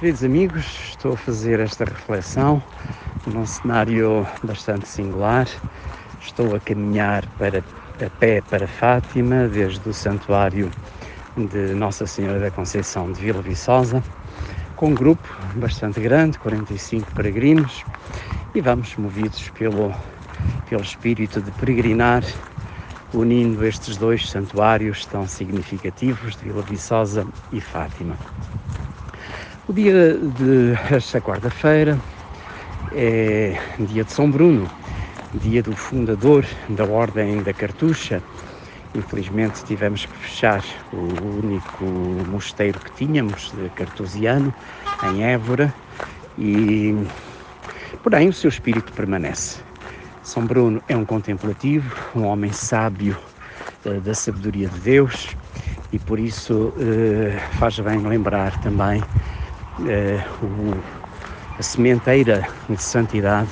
Queridos amigos, estou a fazer esta reflexão num cenário bastante singular. Estou a caminhar para, a pé para Fátima, desde o santuário de Nossa Senhora da Conceição de Vila Viçosa, com um grupo bastante grande, 45 peregrinos, e vamos movidos pelo, pelo espírito de peregrinar, unindo estes dois santuários tão significativos de Vila Viçosa e Fátima. O dia desta quarta-feira é dia de São Bruno, dia do fundador da Ordem da Cartucha. Infelizmente tivemos que fechar o único mosteiro que tínhamos, de cartusiano, em Évora, e porém o seu espírito permanece. São Bruno é um contemplativo, um homem sábio uh, da sabedoria de Deus e por isso uh, faz bem lembrar também eh, o, a sementeira de santidade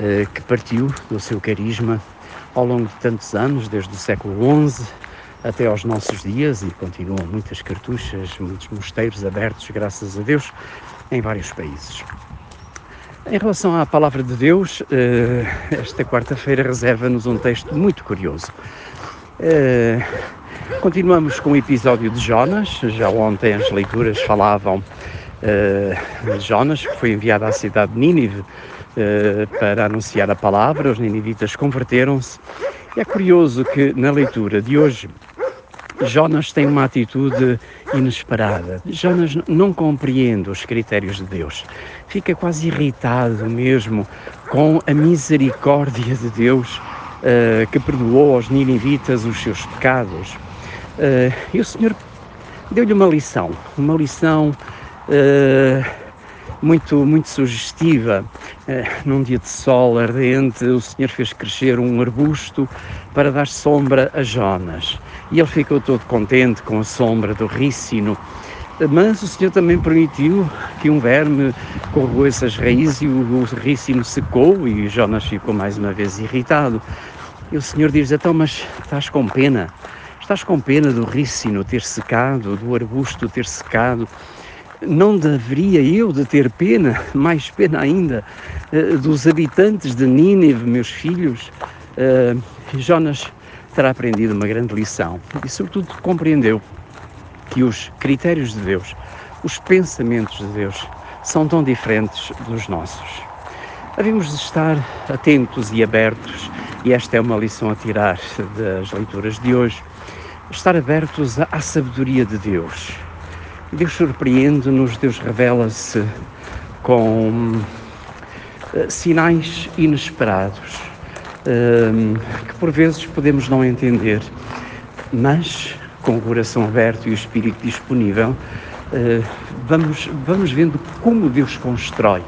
eh, que partiu do seu carisma ao longo de tantos anos, desde o século XI até aos nossos dias, e continuam muitas cartuchas, muitos mosteiros abertos, graças a Deus, em vários países. Em relação à palavra de Deus, eh, esta quarta-feira reserva-nos um texto muito curioso. Continuamos com o episódio de Jonas, já ontem as leituras falavam uh, Jonas, que foi enviado à cidade de Nínive uh, para anunciar a palavra. Os ninivitas converteram-se. É curioso que na leitura de hoje Jonas tem uma atitude inesperada. Jonas não compreende os critérios de Deus. Fica quase irritado mesmo com a misericórdia de Deus uh, que perdoou aos ninivitas os seus pecados. Uh, e o Senhor deu-lhe uma lição, uma lição muito, muito sugestiva. Uh, num dia de sol ardente, o Senhor fez crescer um arbusto para dar sombra a Jonas. E ele ficou todo contente com a sombra do rícino. Mas o Senhor também permitiu que um verme corroesse as raízes e o rícino secou e Jonas ficou mais uma vez irritado. E o Senhor diz: Então, mas estás com pena? Estás com pena do rícino ter secado, do arbusto ter secado? Não deveria eu de ter pena, mais pena ainda, eh, dos habitantes de Nínive, meus filhos? Eh, Jonas terá aprendido uma grande lição e, sobretudo, compreendeu que os critérios de Deus, os pensamentos de Deus, são tão diferentes dos nossos. Havemos de estar atentos e abertos, e esta é uma lição a tirar das leituras de hoje, estar abertos à sabedoria de Deus Deus surpreende-nos, Deus revela-se com uh, sinais inesperados uh, que por vezes podemos não entender, mas com o coração aberto e o espírito disponível, uh, vamos, vamos vendo como Deus constrói,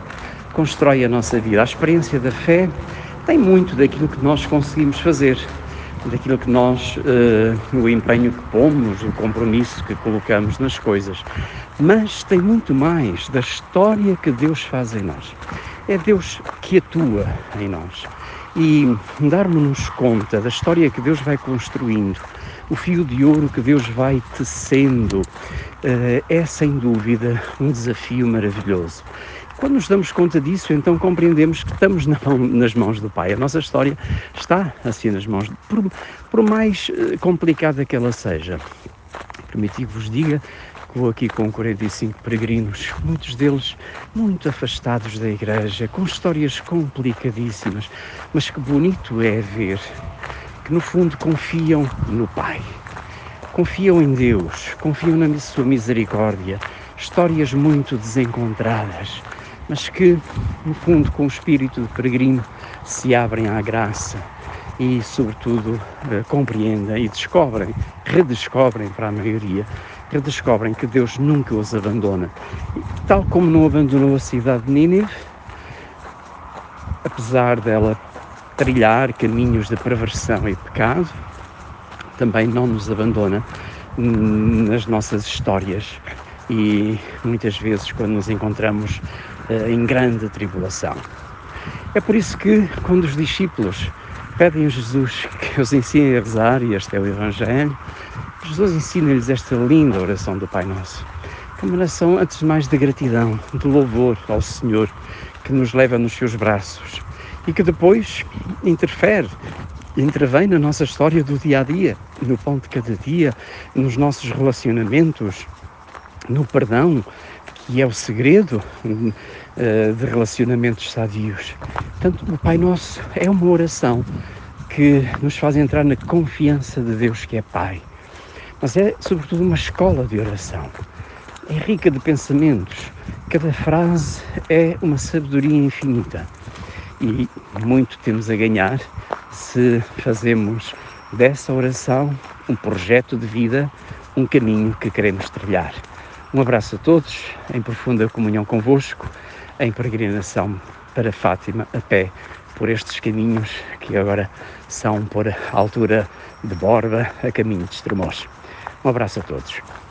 constrói a nossa vida. A experiência da fé tem muito daquilo que nós conseguimos fazer daquilo que nós, uh, o empenho que pomos, o compromisso que colocamos nas coisas, mas tem muito mais da história que Deus faz em nós. É Deus que atua em nós. E darmos-nos conta da história que Deus vai construindo, o fio de ouro que Deus vai tecendo, uh, é sem dúvida um desafio maravilhoso. Quando nos damos conta disso, então compreendemos que estamos na mão, nas mãos do Pai. A nossa história está assim nas mãos, por, por mais eh, complicada que ela seja. Permiti que vos diga que vou aqui com 45 peregrinos, muitos deles muito afastados da igreja, com histórias complicadíssimas, mas que bonito é ver que no fundo confiam no Pai, confiam em Deus, confiam na sua misericórdia, histórias muito desencontradas, mas que, no fundo, com o espírito de peregrino, se abrem à graça e, sobretudo, eh, compreendem e descobrem, redescobrem para a maioria, redescobrem que Deus nunca os abandona. E, tal como não abandonou a cidade de Nínive, apesar dela trilhar caminhos de perversão e pecado, também não nos abandona nas nossas histórias e muitas vezes quando nos encontramos em grande tribulação. É por isso que quando os discípulos pedem a Jesus que os ensine a rezar, e este é o Evangelho, Jesus ensina-lhes esta linda oração do Pai Nosso. uma oração, antes de mais, de gratidão, de louvor ao Senhor que nos leva nos seus braços e que depois interfere, intervém na nossa história do dia a dia, no pão de cada dia, nos nossos relacionamentos, no perdão, que é o segredo uh, de relacionamentos sadios. Portanto, o Pai Nosso é uma oração que nos faz entrar na confiança de Deus que é Pai. Mas é, sobretudo, uma escola de oração. É rica de pensamentos. Cada frase é uma sabedoria infinita. E muito temos a ganhar se fazemos dessa oração um projeto de vida, um caminho que queremos trilhar. Um abraço a todos, em profunda comunhão convosco, em peregrinação para Fátima a pé por estes caminhos que agora são por altura de Borba a caminho de Estremoz. Um abraço a todos.